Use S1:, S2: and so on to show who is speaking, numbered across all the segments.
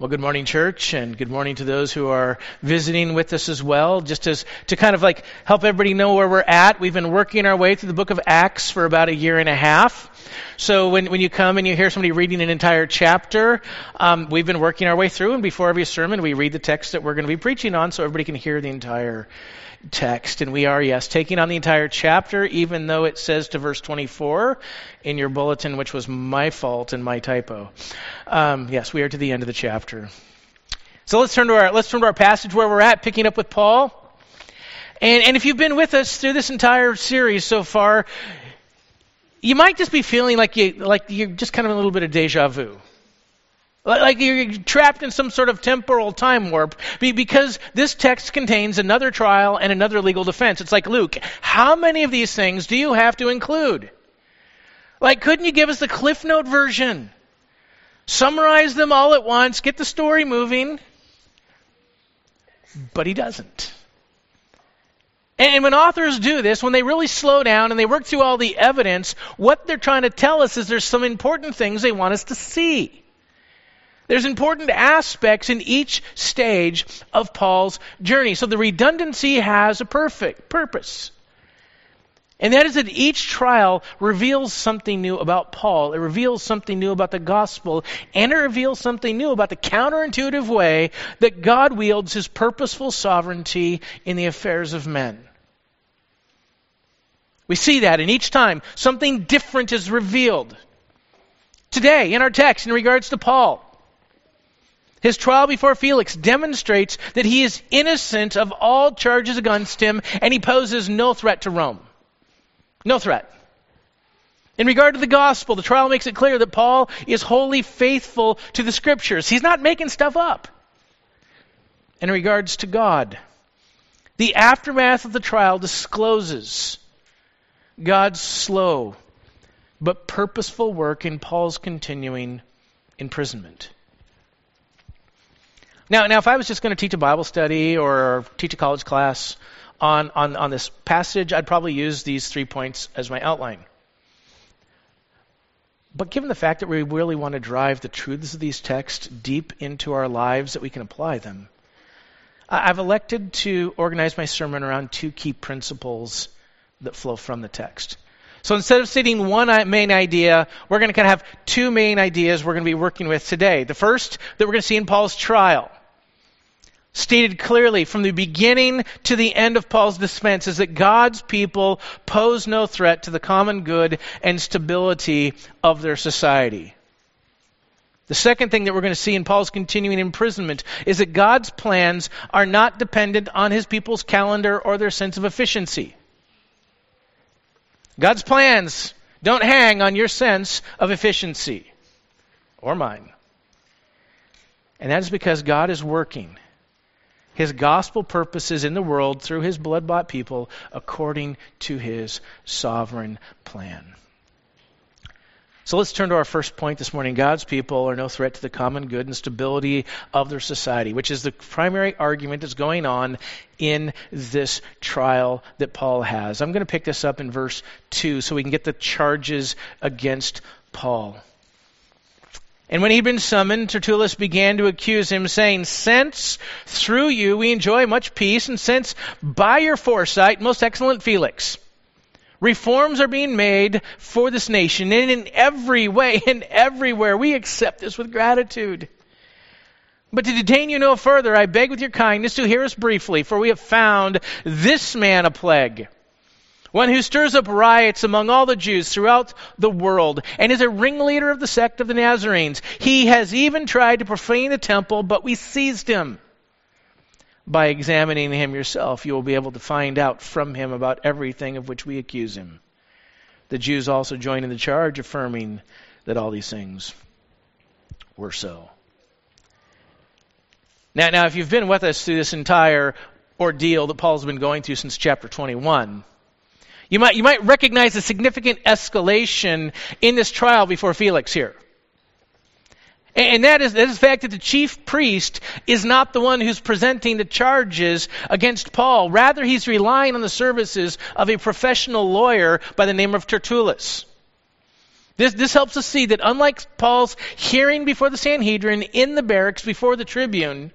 S1: Well, good morning, church, and good morning to those who are visiting with us as well. Just as to kind of like help everybody know where we're at, we've been working our way through the book of Acts for about a year and a half. So when, when you come and you hear somebody reading an entire chapter, um, we've been working our way through, and before every sermon, we read the text that we're going to be preaching on so everybody can hear the entire text. And we are, yes, taking on the entire chapter, even though it says to verse 24 in your bulletin, which was my fault and my typo. Um, yes, we are to the end of the chapter. So let's turn to our let's turn to our passage where we're at, picking up with Paul. And, and if you've been with us through this entire series so far, you might just be feeling like you like you're just kind of a little bit of deja vu. Like you're trapped in some sort of temporal time warp because this text contains another trial and another legal defense. It's like, Luke, how many of these things do you have to include? Like, couldn't you give us the Cliff Note version? Summarize them all at once, get the story moving. But he doesn't. And when authors do this, when they really slow down and they work through all the evidence, what they're trying to tell us is there's some important things they want us to see. There's important aspects in each stage of Paul's journey. So the redundancy has a perfect purpose. And that is that each trial reveals something new about Paul. It reveals something new about the gospel, and it reveals something new about the counterintuitive way that God wields his purposeful sovereignty in the affairs of men. We see that, and each time something different is revealed. Today, in our text, in regards to Paul, his trial before Felix demonstrates that he is innocent of all charges against him and he poses no threat to Rome. No threat. In regard to the gospel, the trial makes it clear that Paul is wholly faithful to the scriptures. He's not making stuff up. In regards to God, the aftermath of the trial discloses God's slow but purposeful work in Paul's continuing imprisonment. Now, now, if I was just going to teach a Bible study or teach a college class on, on, on this passage, I'd probably use these three points as my outline. But given the fact that we really want to drive the truths of these texts deep into our lives, that we can apply them, I've elected to organize my sermon around two key principles that flow from the text. So instead of stating one uh, main idea, we're going to kind of have two main ideas we're going to be working with today. The first that we're going to see in Paul's trial, stated clearly from the beginning to the end of Paul's defense, is that God's people pose no threat to the common good and stability of their society. The second thing that we're going to see in Paul's continuing imprisonment is that God's plans are not dependent on his people's calendar or their sense of efficiency. God's plans don't hang on your sense of efficiency or mine. And that is because God is working his gospel purposes in the world through his blood bought people according to his sovereign plan. So let's turn to our first point this morning. God's people are no threat to the common good and stability of their society, which is the primary argument that's going on in this trial that Paul has. I'm going to pick this up in verse 2 so we can get the charges against Paul. And when he'd been summoned, Tertullus began to accuse him, saying, Since through you we enjoy much peace, and since by your foresight, most excellent Felix, Reforms are being made for this nation, and in every way and everywhere, we accept this with gratitude. But to detain you no further, I beg with your kindness to hear us briefly, for we have found this man a plague. One who stirs up riots among all the Jews throughout the world and is a ringleader of the sect of the Nazarenes. He has even tried to profane the temple, but we seized him by examining him yourself, you will be able to find out from him about everything of which we accuse him. The Jews also join in the charge, affirming that all these things were so. Now, now, if you've been with us through this entire ordeal that Paul's been going through since chapter 21, you might, you might recognize a significant escalation in this trial before Felix here. And that is, that is the fact that the chief priest is not the one who's presenting the charges against Paul. Rather, he's relying on the services of a professional lawyer by the name of Tertullus. This, this helps us see that unlike Paul's hearing before the Sanhedrin in the barracks before the tribune,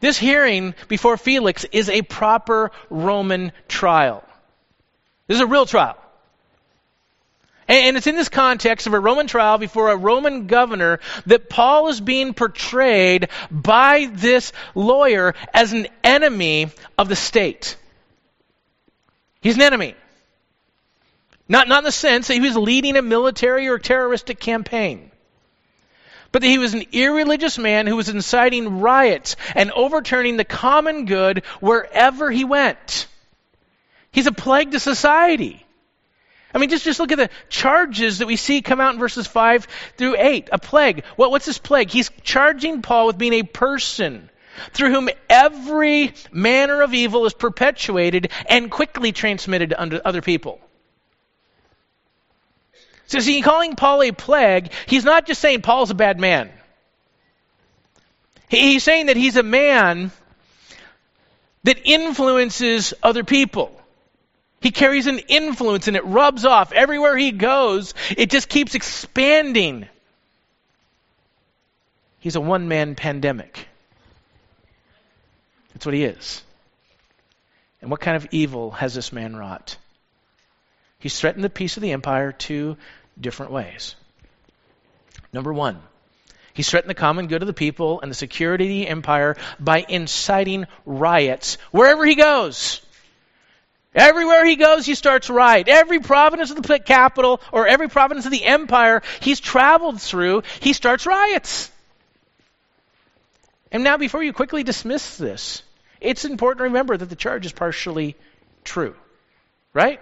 S1: this hearing before Felix is a proper Roman trial. This is a real trial. And it's in this context of a Roman trial before a Roman governor that Paul is being portrayed by this lawyer as an enemy of the state. He's an enemy. Not, not in the sense that he was leading a military or terroristic campaign, but that he was an irreligious man who was inciting riots and overturning the common good wherever he went. He's a plague to society. I mean, just, just look at the charges that we see come out in verses 5 through 8. A plague. What, what's this plague? He's charging Paul with being a person through whom every manner of evil is perpetuated and quickly transmitted to other people. So, see, calling Paul a plague, he's not just saying Paul's a bad man. He's saying that he's a man that influences other people. He carries an influence and it rubs off. Everywhere he goes, it just keeps expanding. He's a one man pandemic. That's what he is. And what kind of evil has this man wrought? He's threatened the peace of the empire two different ways. Number one, he's threatened the common good of the people and the security of the empire by inciting riots wherever he goes. Everywhere he goes, he starts riot. Every province of the capital or every province of the empire he's traveled through, he starts riots. And now, before you quickly dismiss this, it's important to remember that the charge is partially true. Right?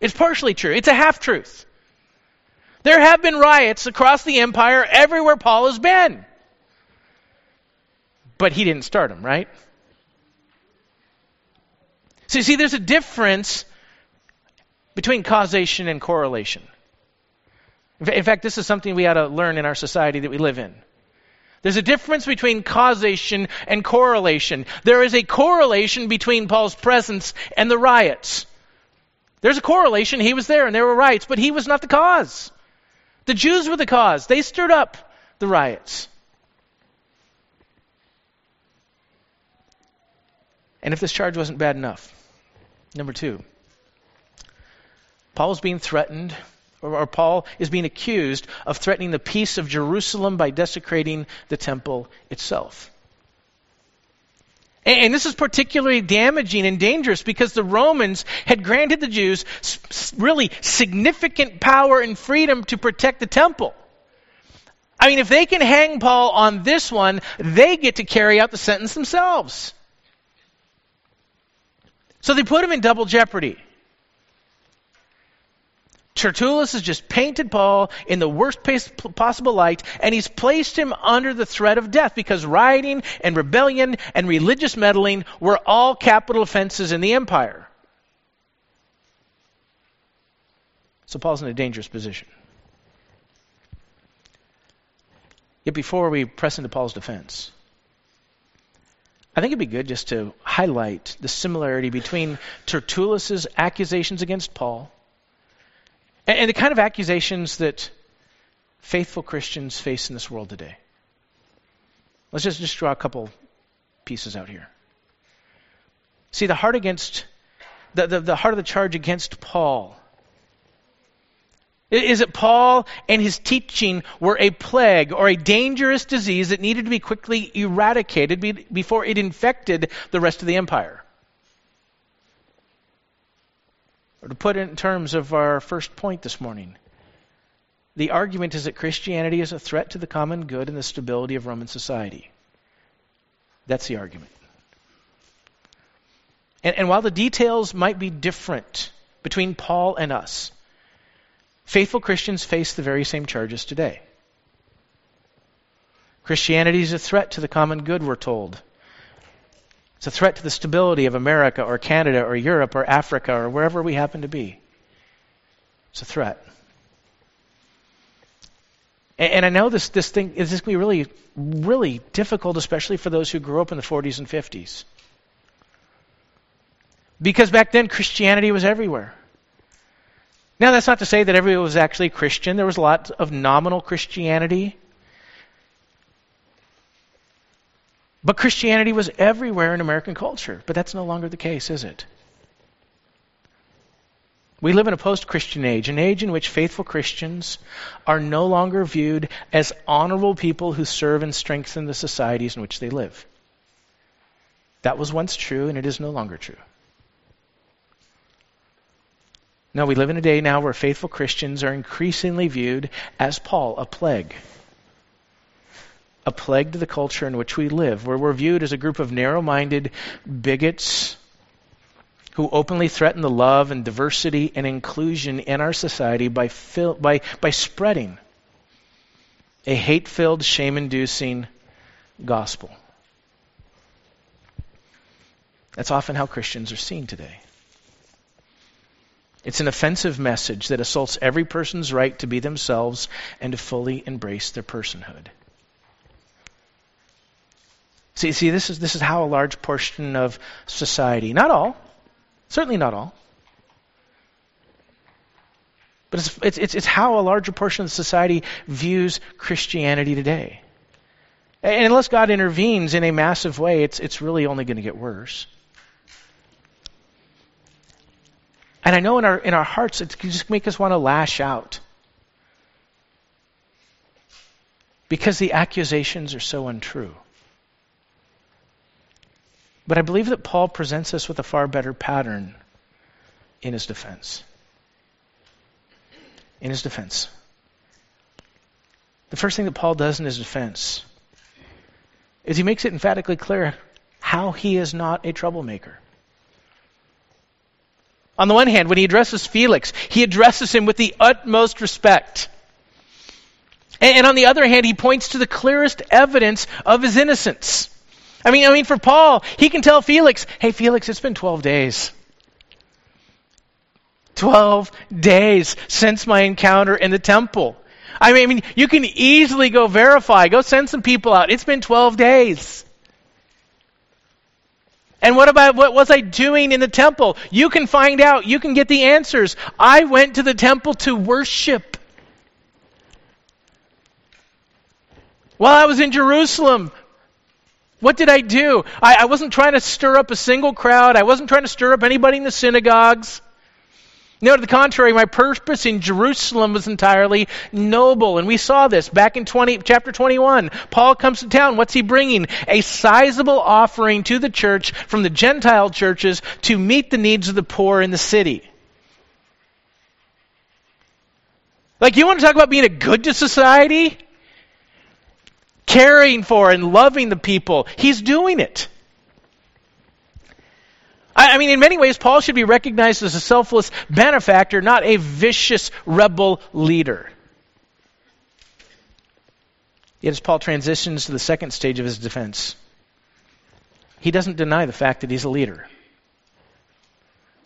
S1: It's partially true. It's a half truth. There have been riots across the empire everywhere Paul has been. But he didn't start them, right? So, you see, there's a difference between causation and correlation. In fact, this is something we ought to learn in our society that we live in. There's a difference between causation and correlation. There is a correlation between Paul's presence and the riots. There's a correlation. He was there and there were riots, but he was not the cause. The Jews were the cause. They stirred up the riots. And if this charge wasn't bad enough, Number two, Paul is being threatened, or, or, Paul is being accused of threatening the peace of Jerusalem by desecrating the temple itself. And, and this is particularly damaging and dangerous because the Romans had granted the Jews really significant power and freedom to protect the temple. I mean, if they can hang Paul on this one, they get to carry out the sentence themselves. So they put him in double jeopardy. Tertullus has just painted Paul in the worst possible light, and he's placed him under the threat of death because rioting and rebellion and religious meddling were all capital offenses in the empire. So Paul's in a dangerous position. Yet before we press into Paul's defense, I think it'd be good just to highlight the similarity between Tertullus's accusations against Paul and, and the kind of accusations that faithful Christians face in this world today. Let's just, just draw a couple pieces out here. See, the heart against the, the, the heart of the charge against Paul is it Paul and his teaching were a plague or a dangerous disease that needed to be quickly eradicated before it infected the rest of the empire? Or to put it in terms of our first point this morning, the argument is that Christianity is a threat to the common good and the stability of Roman society. That's the argument. And, and while the details might be different between Paul and us, Faithful Christians face the very same charges today. Christianity is a threat to the common good, we're told. It's a threat to the stability of America or Canada or Europe or Africa or wherever we happen to be. It's a threat. And, and I know this, this thing is going to be really, really difficult, especially for those who grew up in the 40s and 50s. Because back then, Christianity was everywhere. Now, that's not to say that everyone was actually Christian. There was a lot of nominal Christianity. But Christianity was everywhere in American culture. But that's no longer the case, is it? We live in a post Christian age, an age in which faithful Christians are no longer viewed as honorable people who serve and strengthen the societies in which they live. That was once true, and it is no longer true. No, we live in a day now where faithful Christians are increasingly viewed as Paul, a plague. A plague to the culture in which we live, where we're viewed as a group of narrow minded bigots who openly threaten the love and diversity and inclusion in our society by, by, by spreading a hate filled, shame inducing gospel. That's often how Christians are seen today. It's an offensive message that assaults every person's right to be themselves and to fully embrace their personhood. See, see, this is this is how a large portion of society, not all, certainly not all, but it's, it's, it's, it's how a larger portion of society views Christianity today. And unless God intervenes in a massive way, it's, it's really only going to get worse. And I know in our, in our hearts, it can just make us want to lash out. Because the accusations are so untrue. But I believe that Paul presents us with a far better pattern in his defense. In his defense. The first thing that Paul does in his defense is he makes it emphatically clear how he is not a troublemaker. On the one hand, when he addresses Felix, he addresses him with the utmost respect. And, on the other hand, he points to the clearest evidence of his innocence. I mean, I mean, for Paul, he can tell Felix, "Hey, Felix, it's been 12 days. 12 days since my encounter in the temple. I mean, I mean, you can easily go verify. Go send some people out. It's been 12 days. And what about what was I doing in the temple? You can find out. You can get the answers. I went to the temple to worship. While I was in Jerusalem, what did I do? I, I wasn't trying to stir up a single crowd. I wasn't trying to stir up anybody in the synagogues. No, to the contrary, my purpose in Jerusalem was entirely noble. And we saw this back in 20, chapter 21. Paul comes to town. What's he bringing? A sizable offering to the church from the Gentile churches to meet the needs of the poor in the city. Like, you want to talk about being a good to society? Caring for and loving the people. He's doing it. I, I mean, in many ways, Paul should be recognized as a selfless benefactor, not a vicious rebel leader. Yet, as Paul transitions to the second stage of his defense, he doesn't deny the fact that he's a leader.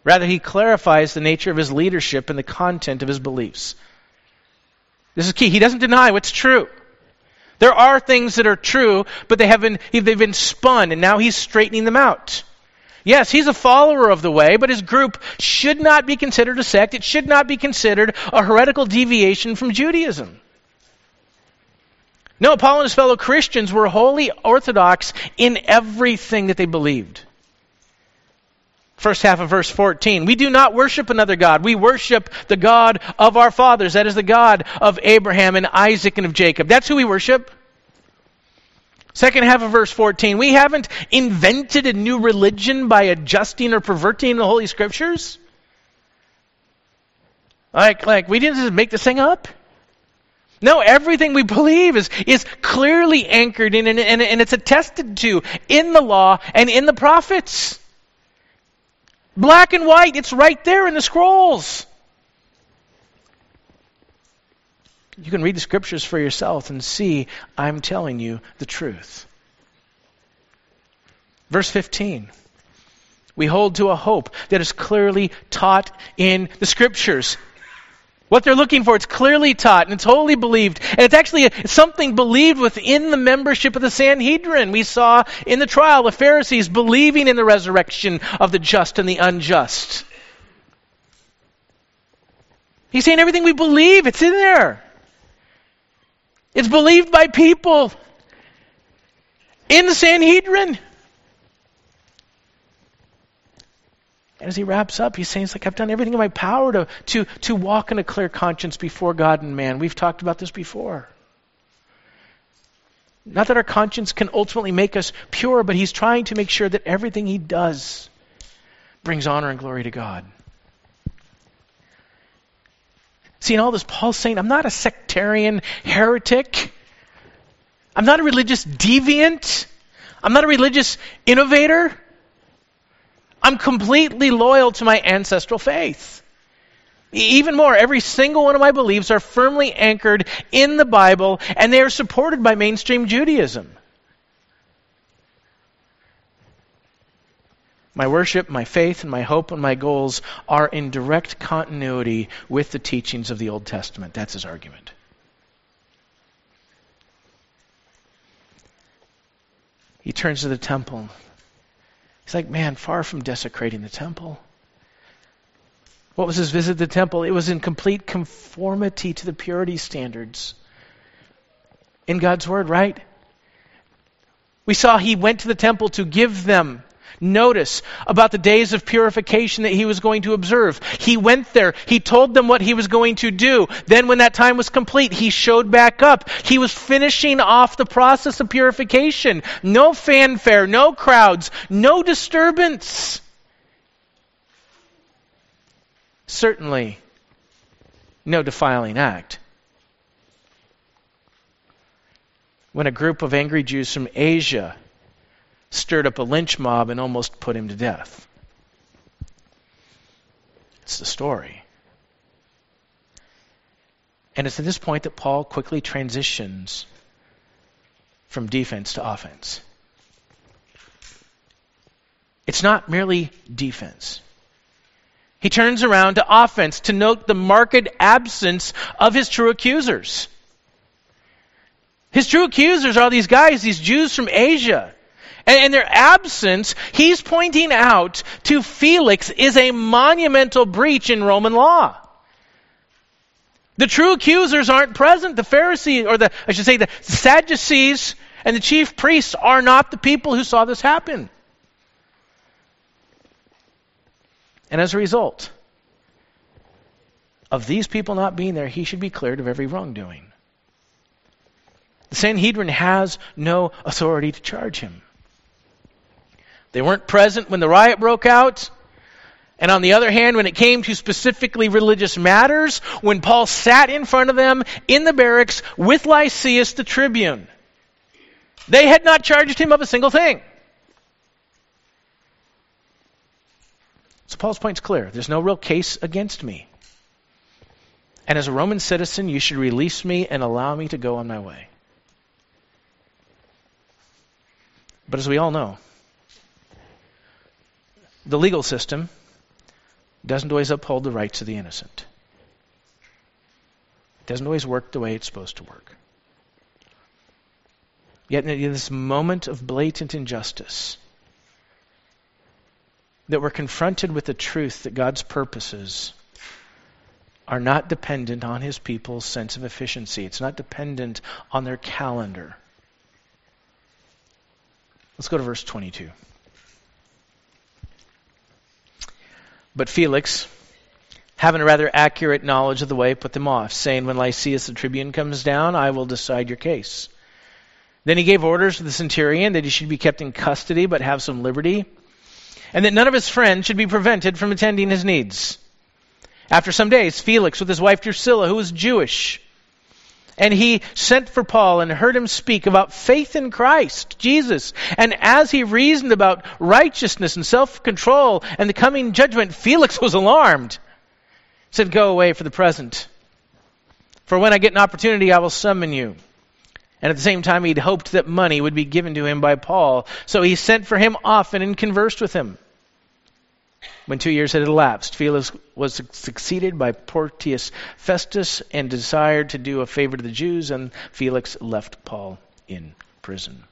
S1: Rather, he clarifies the nature of his leadership and the content of his beliefs. This is key. He doesn't deny what's true. There are things that are true, but they have been, they've been spun, and now he's straightening them out. Yes, he's a follower of the way, but his group should not be considered a sect. It should not be considered a heretical deviation from Judaism. No, Paul and his fellow Christians were wholly orthodox in everything that they believed. First half of verse 14. We do not worship another God. We worship the God of our fathers. That is the God of Abraham and Isaac and of Jacob. That's who we worship. Second half of verse 14. We haven't invented a new religion by adjusting or perverting the Holy Scriptures. Like, like we didn't just make this thing up. No, everything we believe is, is clearly anchored in and, and, and it's attested to in the law and in the prophets. Black and white, it's right there in the scrolls. You can read the scriptures for yourself and see I'm telling you the truth. Verse 15. We hold to a hope that is clearly taught in the scriptures. What they're looking for, it's clearly taught and it's wholly believed. And it's actually something believed within the membership of the Sanhedrin. We saw in the trial the Pharisees believing in the resurrection of the just and the unjust. He's saying everything we believe, it's in there. It's believed by people in the Sanhedrin. And as he wraps up, he's saying, it's like, I've done everything in my power to, to, to walk in a clear conscience before God and man. We've talked about this before. Not that our conscience can ultimately make us pure, but he's trying to make sure that everything he does brings honor and glory to God. See, in all this, Paul's saying, I'm not a sectarian heretic. I'm not a religious deviant. I'm not a religious innovator. I'm completely loyal to my ancestral faith. Even more, every single one of my beliefs are firmly anchored in the Bible and they are supported by mainstream Judaism. My worship, my faith, and my hope and my goals are in direct continuity with the teachings of the Old Testament. That's his argument. He turns to the temple He's like, man, far from desecrating the temple. What was his visit to the temple? It was in complete conformity to the purity standards in God's Word, right? We saw he went to the temple to give them notice about the days of purification that he was going to observe. He went there. He told them what he was going to do. Then, when that time was complete, he showed back up. He was finishing off the process of purification. No fanfare, no crowds, no disturbance. Certainly, no defiling act. When a group of angry Jews from Asia stirred up a lynch mob and almost put him to death. It's the story. And it's at this point that Paul quickly transitions from defense to offense. It's not merely defense. He turns around to offense to note the marked absence of his true accusers. His true accusers are these guys, these Jews from Asia. And, their absence, he's pointing out to Felix, is a monumental breach in Roman law. The true accusers aren't present. The Pharisees, or the, I should say, the Sadducees and the chief priests are not the people who saw this happen. And as a result of these people not being there, he should be cleared of every wrongdoing. The Sanhedrin has no authority to charge him. They weren't present when the riot broke out. And on the other hand, when it came to specifically religious matters, when Paul sat in front of them in the barracks with Lysias the tribune, they had not charged him of a single thing. So Paul's point's clear. There's no real case against me. And as a Roman citizen, you should release me and allow me to go on my way. But as we all know, the legal system doesn't always uphold the rights of the innocent. It doesn't always work the way it's supposed to work. Yet in this moment of blatant injustice, that we're confronted with the truth that God's purposes are not dependent on his people's sense of efficiency. It's not dependent on their calendar. Let's go to verse 22. But Felix, having a rather accurate knowledge of the way, put them off, saying, When Lysias the tribune comes down, I will decide your case. Then he gave orders to the centurion that he should be kept in custody but have some liberty, and that none of his friends should be prevented from attending his needs. After some days, Felix, with his wife Drusilla, who was Jewish, and he sent for Paul and heard him speak about faith in Christ, Jesus. And as he reasoned about righteousness and self control and the coming judgment, Felix was alarmed. He said, Go away for the present. For when I get an opportunity, I will summon you. And at the same time, he'd hoped that money would be given to him by Paul. So he sent for him often and conversed with him. When two years had elapsed, Felix was succeeded by Porcius Festus and desired to do a favor to the Jews, and Felix left Paul in prison.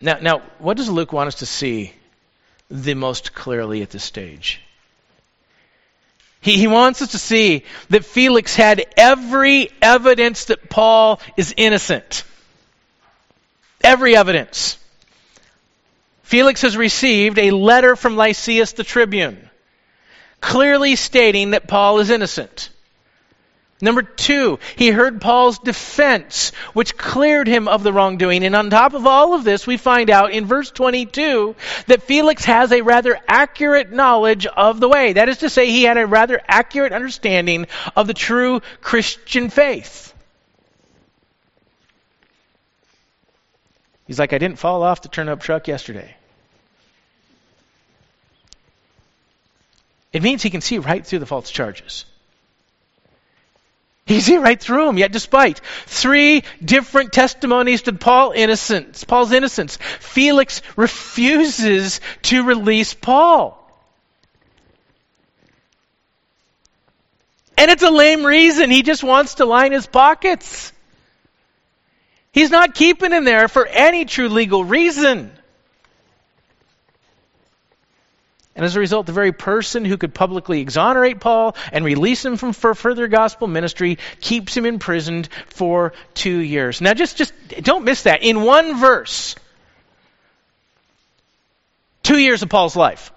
S1: Now, now, what does Luke want us to see the most clearly at this stage? He, he wants us to see that Felix had every evidence that Paul is innocent. Every evidence. Felix has received a letter from Lysias the tribune, clearly stating that Paul is innocent. Number two, he heard Paul's defense, which cleared him of the wrongdoing. And on top of all of this, we find out in verse 22 that Felix has a rather accurate knowledge of the way. That is to say, he had a rather accurate understanding of the true Christian faith. He's like, I didn't fall off the turnip truck yesterday. It means he can see right through the false charges. You see right through them. Yet, despite three different testimonies to Paul innocence, Paul's innocence, Felix refuses to release Paul. And it's a lame reason. He just wants to line his pockets. He's not keeping him there for any true legal reason. And as a result, the very person who could publicly exonerate Paul and release him from for further gospel ministry keeps him imprisoned for two years. Now, just, just don't miss that. In one verse, two years of Paul's life.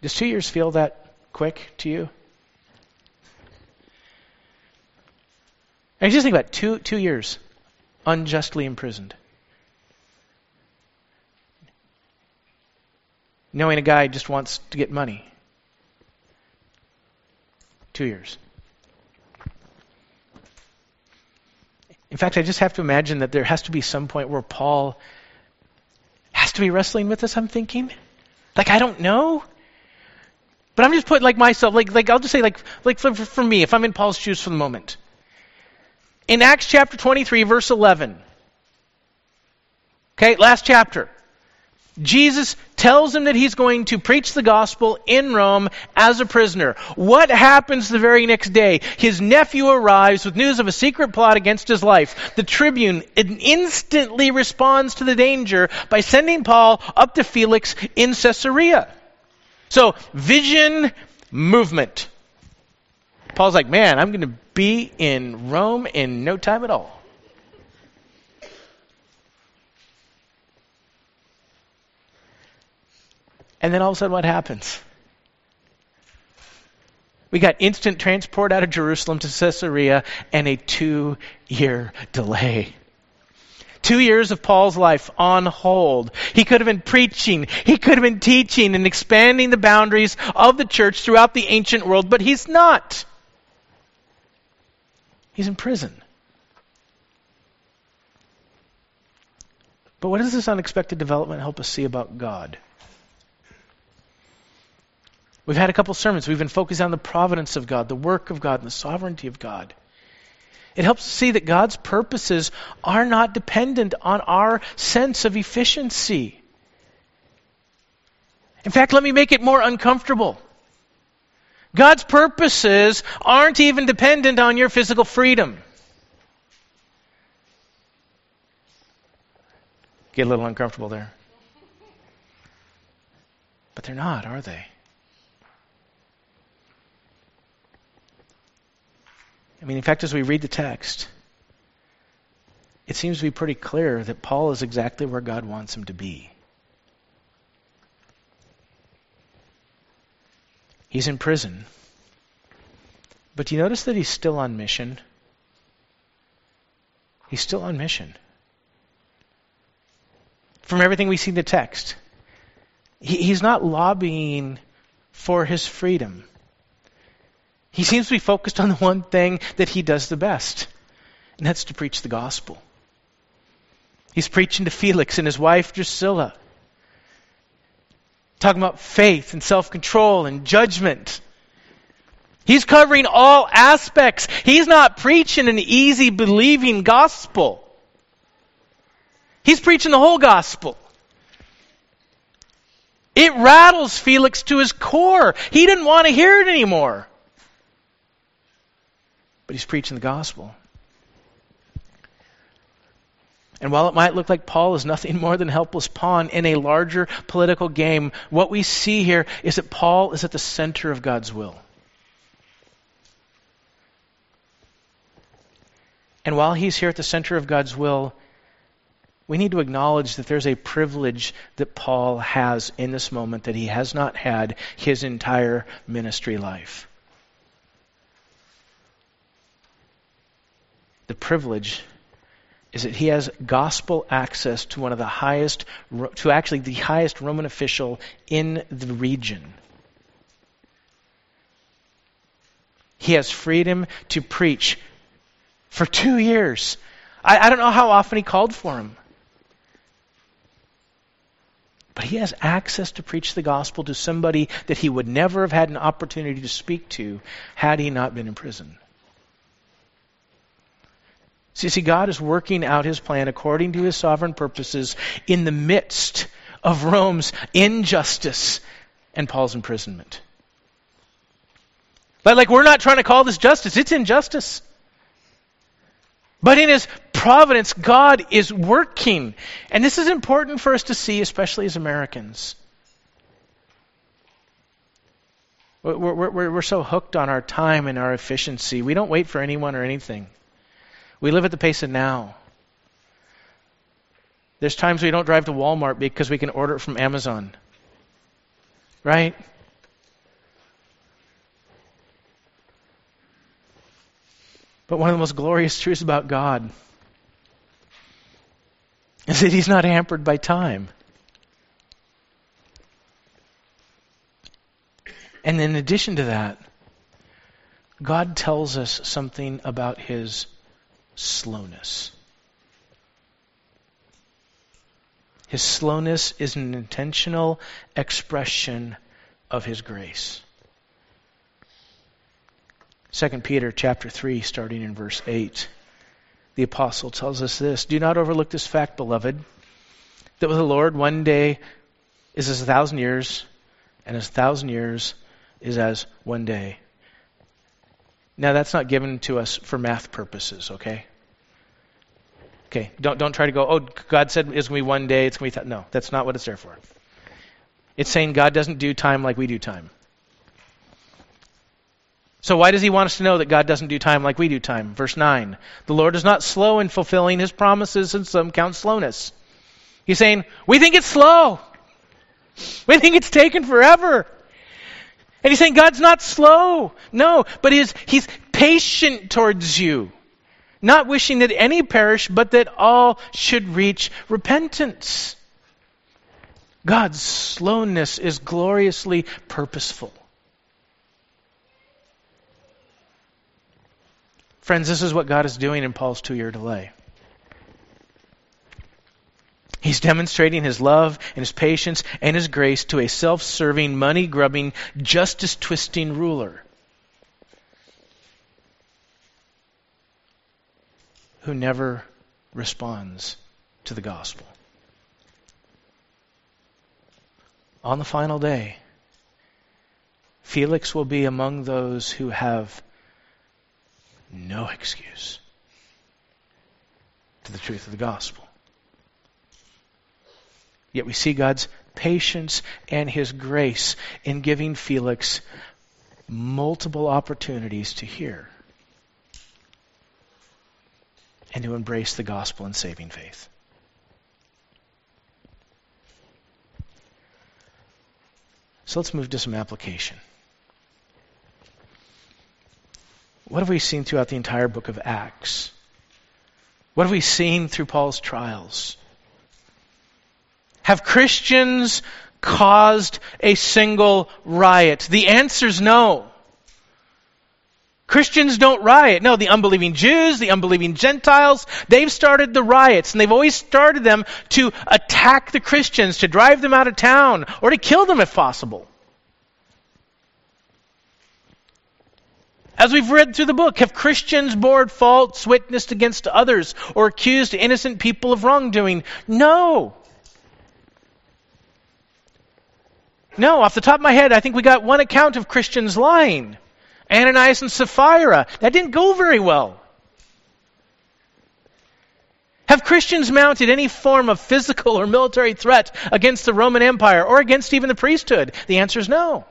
S1: Does two years feel that quick to you? And just think about it, two two years unjustly imprisoned. Knowing a guy just wants to get money. Two years. In fact, I just have to imagine that there has to be some point where Paul has to be wrestling with this, I'm thinking. Like, I don't know. But I'm just putting like myself, like, like I'll just say, like, like for, for me, if I'm in Paul's shoes for the moment. In Acts chapter 23, verse 11. Okay, last chapter. Jesus tells him that he's going to preach the gospel in Rome as a prisoner. What happens the very next day? His nephew arrives with news of a secret plot against his life. The tribune instantly responds to the danger by sending Paul up to Felix in Caesarea. So, vision, movement. Paul's like, man, I'm going to be in Rome in no time at all. And then all of a sudden, what happens? We got instant transport out of Jerusalem to Caesarea and a two year delay. Two years of Paul's life on hold. He could have been preaching, he could have been teaching and expanding the boundaries of the church throughout the ancient world, but he's not. He's in prison. But what does this unexpected development help us see about God? We've had a couple sermons. We've been focused on the providence of God, the work of God, and the sovereignty of God. It helps us see that God's purposes are not dependent on our sense of efficiency. In fact, let me make it more uncomfortable. God's purposes aren't even dependent on your physical freedom. Get a little uncomfortable there. But they're not, are they? I mean, in fact, as we read the text, it seems to be pretty clear that Paul is exactly where God wants him to be. He's in prison. But do you notice that he's still on mission? He's still on mission. From everything we see in the text, he, he's not lobbying for his freedom. He seems to be focused on the one thing that he does the best, and that's to preach the gospel. He's preaching to Felix and his wife Drusilla, talking about faith and self control and judgment. He's covering all aspects. He's not preaching an easy believing gospel. He's preaching the whole gospel. It rattles Felix to his core. He didn't want to hear it anymore but he's preaching the gospel. And while it might look like Paul is nothing more than a helpless pawn in a larger political game, what we see here is that Paul is at the center of God's will. And while he's here at the center of God's will, we need to acknowledge that there's a privilege that Paul has in this moment that he has not had his entire ministry life. The privilege is that he has gospel access to one of the highest, to actually the highest Roman official in the region. He has freedom to preach for two years. I, I don't know how often he called for him. But he has access to preach the gospel to somebody that he would never have had an opportunity to speak to had he not been in prison. See, see, God is working out his plan according to his sovereign purposes in the midst of Rome's injustice and Paul's imprisonment. But like we're not trying to call this justice, it's injustice. But in his providence, God is working. And this is important for us to see, especially as Americans. We're, we're, we're, so hooked on our time and our efficiency. We don't wait for anyone or anything. We live at the pace of now. There's times we don't drive to Walmart because we can order it from Amazon. Right? But one of the most glorious truths about God is that He's not hampered by time. And in addition to that, God tells us something about His slowness. His slowness is an intentional expression of his grace. 2 Peter chapter 3 starting in verse 8 the apostle tells us this do not overlook this fact beloved that with the Lord one day is as a thousand years and as a thousand years is as one day now, that's not given to us for math purposes, okay? Okay, don't, don't try to go, oh, God said it's going to be one day, it's going to be. Th-. No, that's not what it's there for. It's saying God doesn't do time like we do time. So, why does he want us to know that God doesn't do time like we do time? Verse 9 The Lord is not slow in fulfilling his promises, and some count slowness. He's saying, We think it's slow. We think it's taken forever. And he's saying God's not slow. No, but he's, he's patient towards you. Not wishing that any perish, but that all should reach repentance. God's slowness is gloriously purposeful. Friends, this is what God is doing in Paul's two year delay. He's demonstrating his love and his patience and his grace to a self serving, money grubbing, justice twisting ruler who never responds to the gospel. On the final day, Felix will be among those who have no excuse to the truth of the gospel. Yet we see God's patience and his grace in giving Felix multiple opportunities to hear and to embrace the gospel and saving faith. So let's move to some application. What have we seen throughout the entire book of Acts? What have we seen through Paul's trials? Have Christians caused a single riot? The answer is no. Christians don't riot. No, the unbelieving Jews, the unbelieving Gentiles, they've started the riots, and they've always started them to attack the Christians, to drive them out of town, or to kill them if possible. As we've read through the book, have Christians bore false witness against others or accused innocent people of wrongdoing? No. No, off the top of my head, I think we got one account of Christians lying Ananias and Sapphira. That didn't go very well. Have Christians mounted any form of physical or military threat against the Roman Empire or against even the priesthood? The answer is no.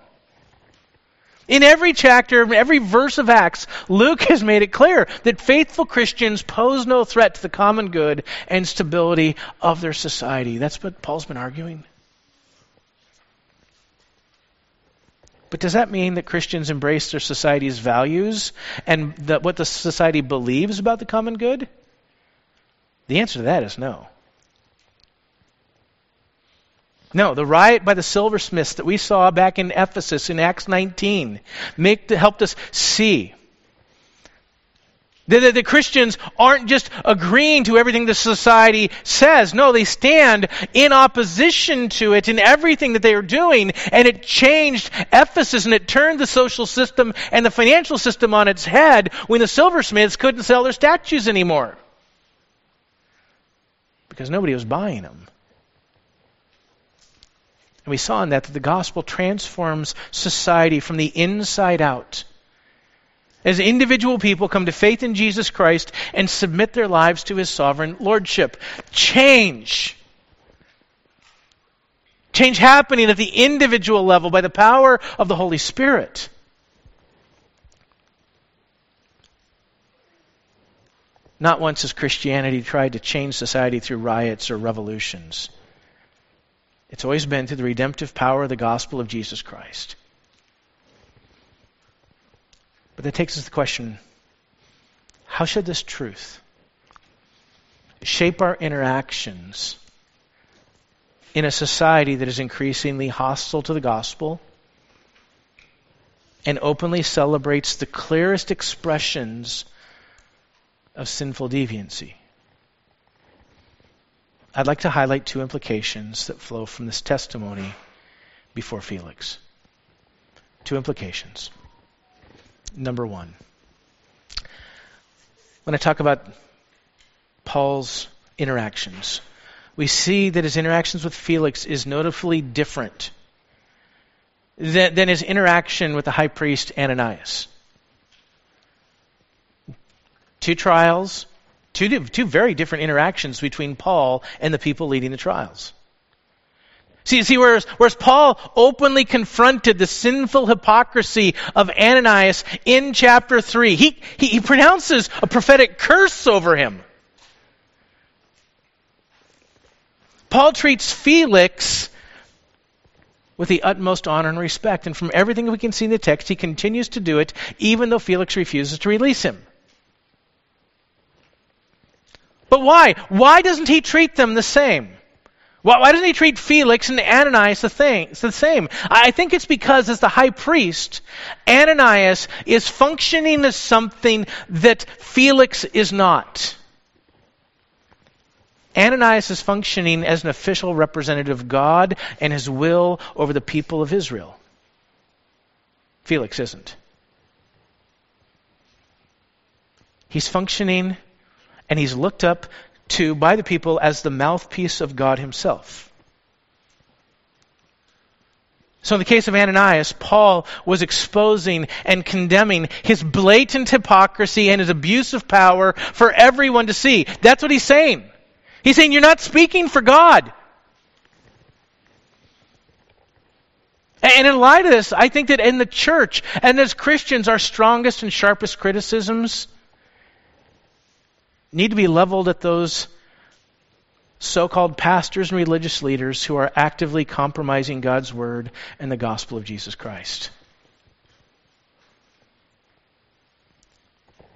S1: In every chapter, every verse of Acts, Luke has made it clear that faithful Christians pose no threat to the common good and stability of their society. That's what Paul's been arguing. But does that mean that Christians embrace their society's values and that what the society believes about the common good? The answer to that is no. No, the riot by the silversmiths that we saw back in Ephesus in Acts 19 make, helped us see the, the Christians aren't just agreeing to everything the society says. No, they stand in opposition to it in everything that they are doing. And it changed Ephesus and it turned the social system and the financial system on its head when the silversmiths couldn't sell their statues anymore. Because nobody was buying them. And we saw in that that the gospel transforms society from the inside out. As individual people come to faith in Jesus Christ and submit their lives to his sovereign lordship. Change. Change happening at the individual level by the power of the Holy Spirit. Not once has Christianity tried to change society through riots or revolutions. It's always been through the redemptive power of the gospel of Jesus Christ. But that takes us to the question how should this truth shape our interactions in a society that is increasingly hostile to the gospel and openly celebrates the clearest expressions of sinful deviancy? I'd like to highlight two implications that flow from this testimony before Felix. Two implications. Number one, when I talk about Paul's interactions, we see that his interactions with Felix is notably different than, than his interaction with the high priest Ananias. Two trials, Two, two very different interactions between Paul and the people leading the trials. See, see whereas, whereas Paul openly confronted the sinful hypocrisy of Ananias in chapter 3, he, he, he pronounces a prophetic curse over him. Paul treats Felix with the utmost honor and respect. And from everything we can see in the text, he continues to do it, even though Felix refuses to release him. But why? Why doesn't he treat them the same? Why, why doesn't he treat Felix and Ananias the, thing, the same? I think it's because, as the high priest, Ananias is functioning as something that Felix is not. Ananias is functioning as an official representative of God and his will over the people of Israel. Felix isn't. He's functioning and he's looked up to by the people as the mouthpiece of God himself. So, in the case of Ananias, Paul was exposing and condemning his blatant hypocrisy and his abuse of power for everyone to see. That's what he's saying. He's saying, You're not speaking for God. And in light of this, I think that in the church and as Christians, our strongest and sharpest criticisms need to be leveled at those so called pastors and religious leaders who are actively compromising God's word and the gospel of Jesus Christ.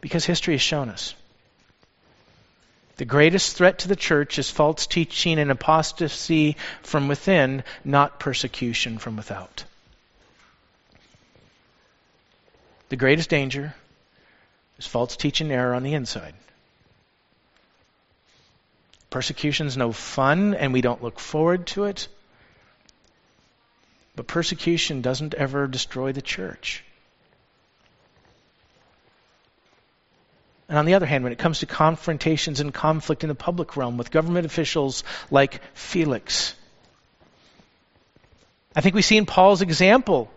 S1: Because history has shown us the greatest threat to the church is false teaching and apostasy from within, not persecution from without. The greatest danger is false teaching and error on the inside. Persecution's no fun, and we don't look forward to it. But persecution doesn't ever destroy the church. And on the other hand, when it comes to confrontations and conflict in the public realm with government officials like Felix, I think we see in Paul's example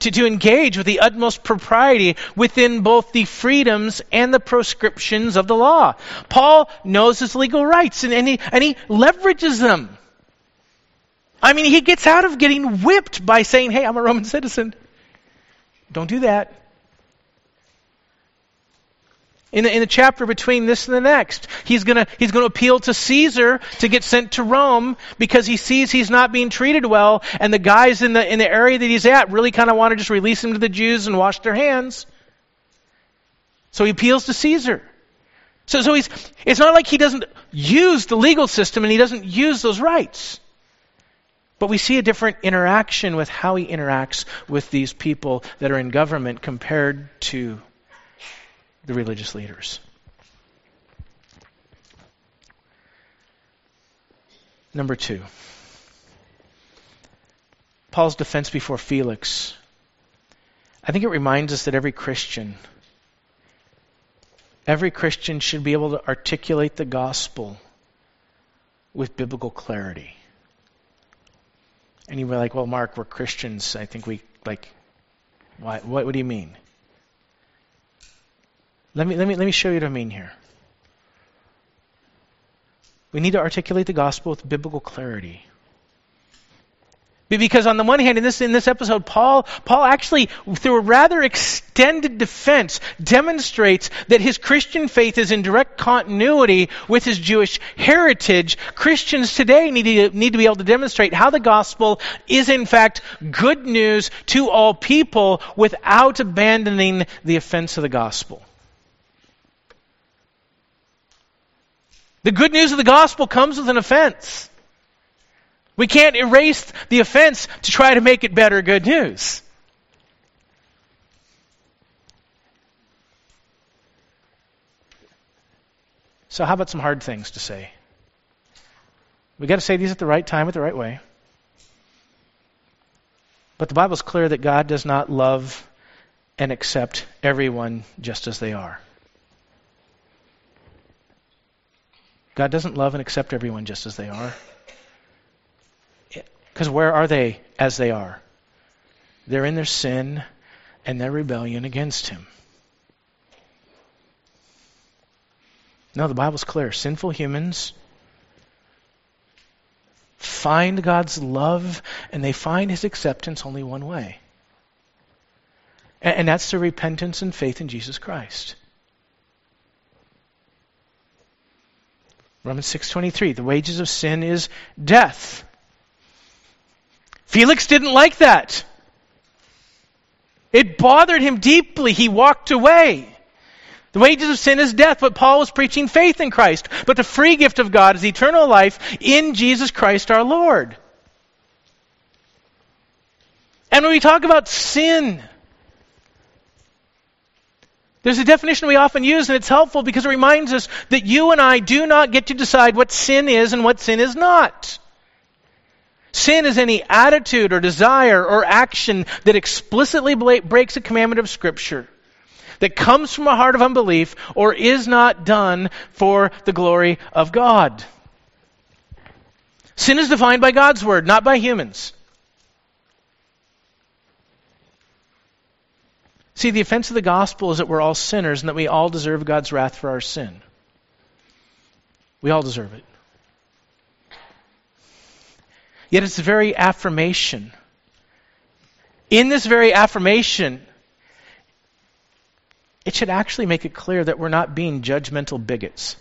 S1: to, to engage with the utmost propriety within both the freedoms and the proscriptions of the law. Paul knows his legal rights and, and, he, and he leverages them. I mean, he gets out of getting whipped by saying, hey, I'm a Roman citizen. Don't do that. In the, in the chapter between this and the next, he's going he's gonna appeal to Caesar to get sent to Rome because he sees he's not being treated well, and the guys in the, in the area that he's at really kind of want to just release him to the Jews and wash their hands. So he appeals to Caesar. So, so he's, it's not like he doesn't use the legal system and he doesn't use those rights. But we see a different interaction with how he interacts with these people that are in government compared to the religious leaders. Number two, Paul's defense before Felix. I think it reminds us that every Christian, every Christian should be able to articulate the gospel with biblical clarity. And you were like, well, Mark, we're Christians. I think we, like, why, what, what do you mean? Let me, let, me, let me show you what I mean here. We need to articulate the gospel with biblical clarity. Because on the one hand, in this, in this episode, Paul, Paul actually, through a rather extended defense, demonstrates that his Christian faith is in direct continuity with his Jewish heritage. Christians today need to, need to be able to demonstrate how the gospel is in fact good news to all people without abandoning the offense of the gospel. The good news of the gospel comes with an offense. We can't erase the offense to try to make it better good news. So, how about some hard things to say? We've got to say these at the right time, at the right way. But the Bible's clear that God does not love and accept everyone just as they are. God doesn't love and accept everyone just as they are. Because where are they as they are? They're in their sin and their rebellion against Him. No, the Bible's clear. Sinful humans find God's love and they find His acceptance only one way. And, that's through repentance and faith in Jesus Christ. Romans 6:23 the wages of sin is death Felix didn't like that. It bothered him deeply. He walked away. The wages of sin is death, but Paul was preaching faith in Christ. But the free gift of God is eternal life in Jesus Christ our Lord. And when we talk about sin, there's a definition we often use, and it's helpful because it reminds us that you and I do not get to decide what sin is and what sin is not. Sin is any attitude or desire or action that explicitly breaks a commandment of Scripture, that comes from a heart of unbelief, or is not done for the glory of God. Sin is defined by God's Word, not by humans. See, the offense of the gospel is that we're all sinners and that we all deserve God's wrath for our sin. We all deserve it. Yet it's the very affirmation. In this very affirmation, it should actually make it clear that we're not being judgmental bigots.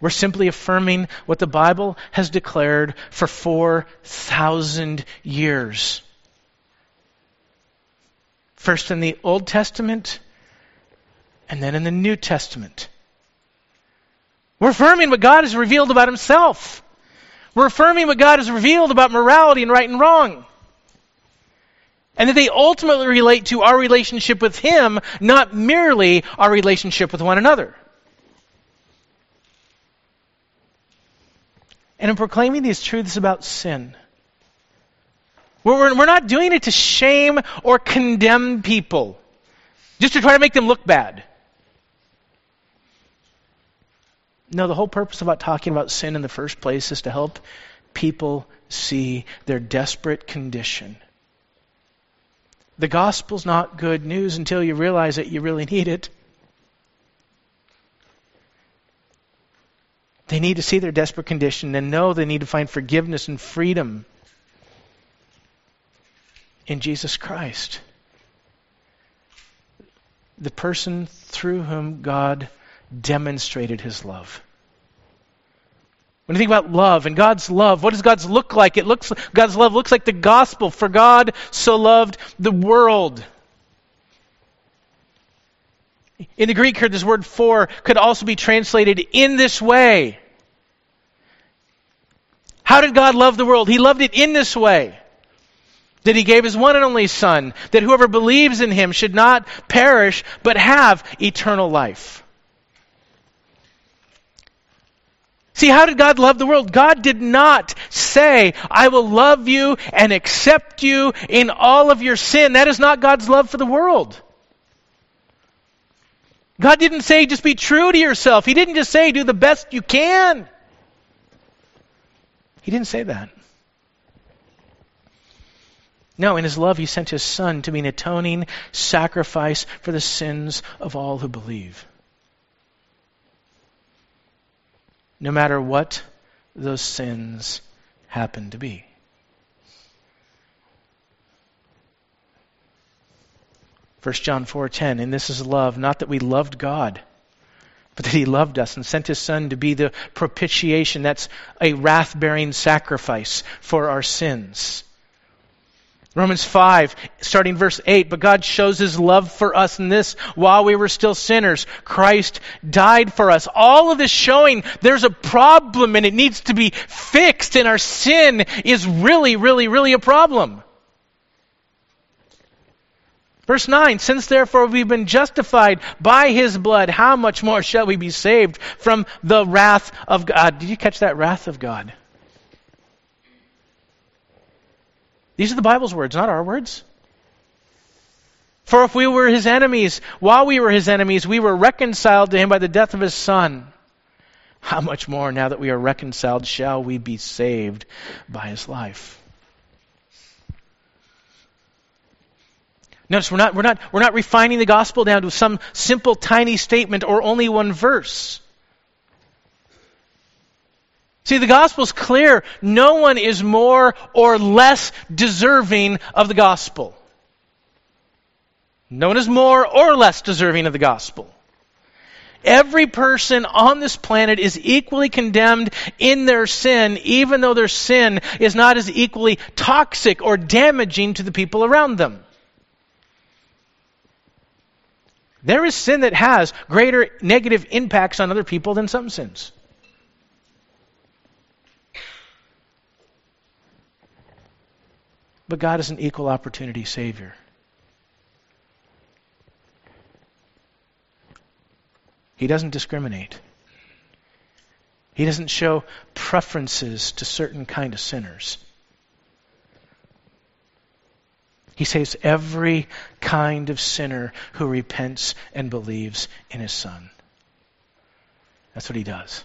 S1: We're simply affirming what the Bible has declared for 4,000 years. First in the Old Testament, and then in the New Testament. We're affirming what God has revealed about Himself. We're affirming what God has revealed about morality and right and wrong. And that they ultimately relate to our relationship with Him, not merely our relationship with one another. And in proclaiming these truths about sin, we're, we're not doing it to shame or condemn people, just to try to make them look bad. No, the whole purpose about talking about sin in the first place is to help people see their desperate condition The gospel's not good news until you realize that you really need it. They need to see their desperate condition and know they need to find forgiveness and freedom in Jesus Christ. The person through whom God demonstrated his love. When you think about love and God's love, what does God's look like? It looks God's love looks like the gospel. For God so loved the world. In the Greek this word for could also be translated in this way. How did God love the world? He loved it in this way. That he gave his one and only Son, that whoever believes in him should not perish, but have eternal life. See, how did God love the world? God did not say, I will love you and accept you in all of your sin. That is not God's love for the world. God didn't say, just be true to yourself. He didn't just say, do the best you can. He didn't say that. No, in his love, he sent his son to be an atoning sacrifice for the sins of all who believe. no matter what those sins happen to be. First John 4:10 and this is love not that we loved God but that he loved us and sent his son to be the propitiation that's a wrath-bearing sacrifice for our sins. Romans 5, starting verse 8, but God shows his love for us in this while we were still sinners. Christ died for us. All of this showing there's a problem and it needs to be fixed and our sin is really, really, really a problem. Verse 9, since therefore we've been justified by his blood, how much more shall we be saved from the wrath of God? Did you catch that wrath of God? These are the Bible's words, not our words. For if we were his enemies, while we were his enemies, we were reconciled to him by the death of his son. How much more, now that we are reconciled, shall we be saved by his life? Notice we're not, we're not, we're not refining the gospel down to some simple tiny statement or only one verse. See, the gospel's clear. No one is more or less deserving of the gospel. No one is more or less deserving of the gospel. Every person on this planet is equally condemned in their sin, even though their sin is not as equally toxic or damaging to the people around them. There is sin that has greater negative impacts on other people than some sins. But God is an equal opportunity Savior. He doesn't discriminate. He doesn't show preferences to certain kind of sinners. He saves every kind of sinner who repents and believes in his Son. That's what he does.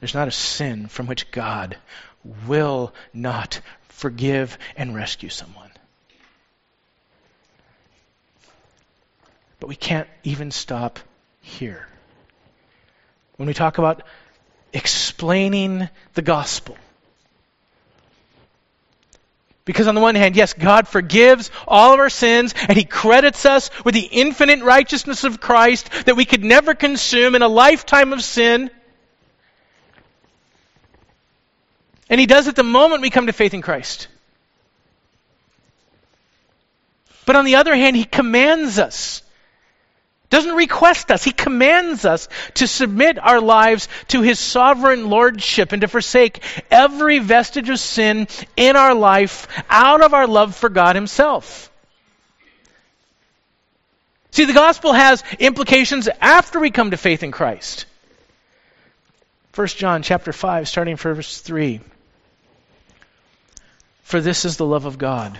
S1: There's not a sin from which God will not forgive and rescue someone. But we can't even stop here. When we talk about explaining the gospel, because on the one hand, yes, God forgives all of our sins and He credits us with the infinite righteousness of Christ that we could never consume in a lifetime of sin. And he does it the moment we come to faith in Christ. But on the other hand, he commands us. Doesn't request us. He commands us to submit our lives to his sovereign lordship and to forsake every vestige of sin in our life out of our love for God himself. See, the gospel has implications after we come to faith in Christ. 1 John chapter 5 starting verse 3 for this is the love of God.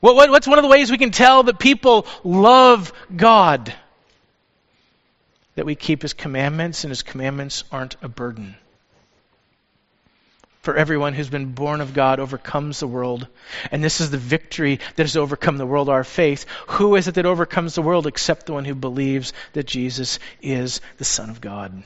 S1: What, what, what's one of the ways we can tell that people love God? That we keep His commandments, and His commandments aren't a burden. For everyone who's been born of God overcomes the world. And this is the victory that has overcome the world, our faith. Who is it that overcomes the world except the one who believes that Jesus is the Son of God?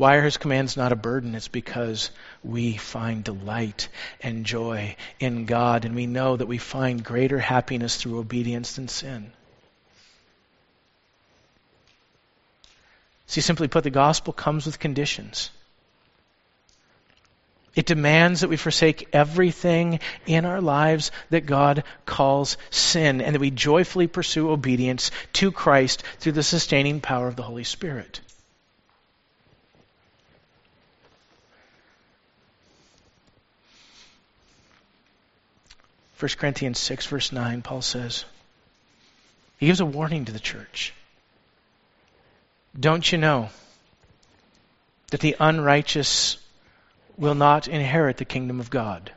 S1: Why are his commands not a burden? It's because we find delight and joy in God, and we know that we find greater happiness through obedience than sin. See, simply put, the gospel comes with conditions. It demands that we forsake everything in our lives that God calls sin and that we joyfully pursue obedience to Christ through the sustaining power of the Holy Spirit. 1 Corinthians 6, verse 9, Paul says, he gives a warning to the church. Don't you know that the unrighteous will not inherit the kingdom of God?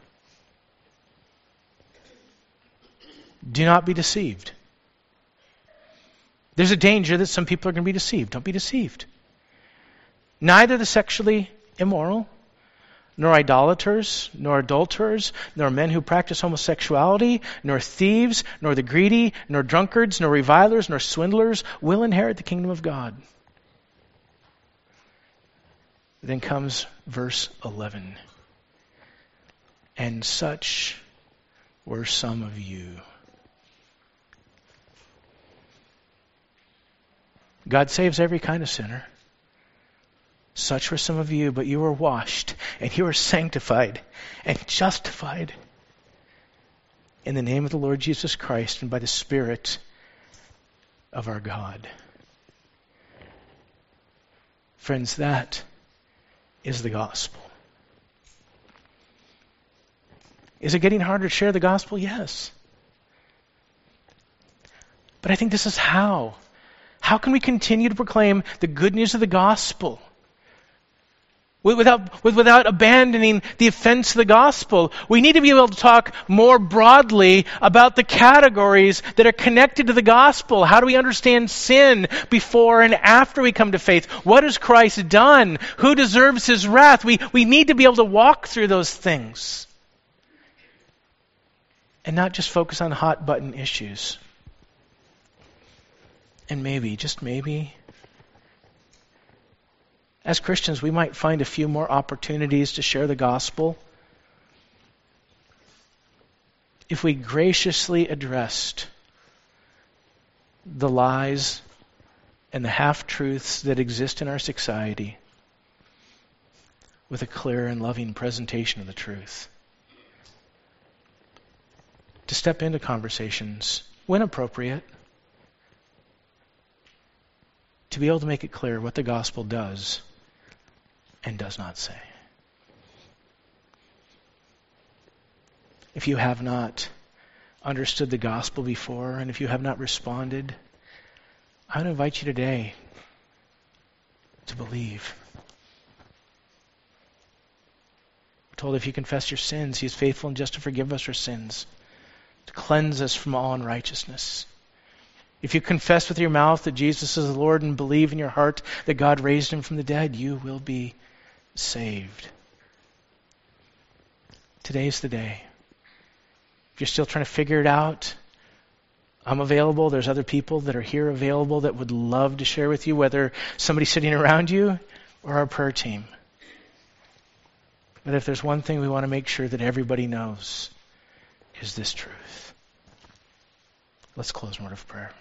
S1: Do not be deceived. There's a danger that some people are going to be deceived. Don't be deceived. Neither the sexually immoral, nor idolaters, nor adulterers, nor men who practice homosexuality, nor thieves, nor the greedy, nor drunkards, nor revilers, nor swindlers will inherit the kingdom of God. Then comes verse 11. And such were some of you. God saves every kind of sinner. Such were some of you, but you were washed, and you were sanctified, and justified in the name of the Lord Jesus Christ and by the Spirit of our God. Friends, that is the gospel. Is it getting harder to share the gospel? Yes. But I think this is how. How can we continue to proclaim the good news of the gospel? Without, without abandoning the offense of the gospel. We need to be able to talk more broadly about the categories that are connected to the gospel. How do we understand sin before and after we come to faith? What has Christ done? Who deserves his wrath? We, we need to be able to walk through those things and not just focus on hot button issues. And maybe, just maybe, as Christians, we might find a few more opportunities to share the gospel if we graciously addressed the lies and the half truths that exist in our society with a clear and loving presentation of the truth. To step into conversations when appropriate, to be able to make it clear what the gospel does and does not say. If you have not understood the gospel before, and if you have not responded, I would invite you today to believe. We're told if you confess your sins, He is faithful and just to forgive us our sins, to cleanse us from all unrighteousness. If you confess with your mouth that Jesus is the Lord and believe in your heart that God raised him from the dead, you will be saved. Today's the day. If you're still trying to figure it out, I'm available. There's other people that are here available that would love to share with you, whether somebody sitting around you or our prayer team. But if there's one thing we want to make sure that everybody knows, is this truth. Let's close in word of prayer.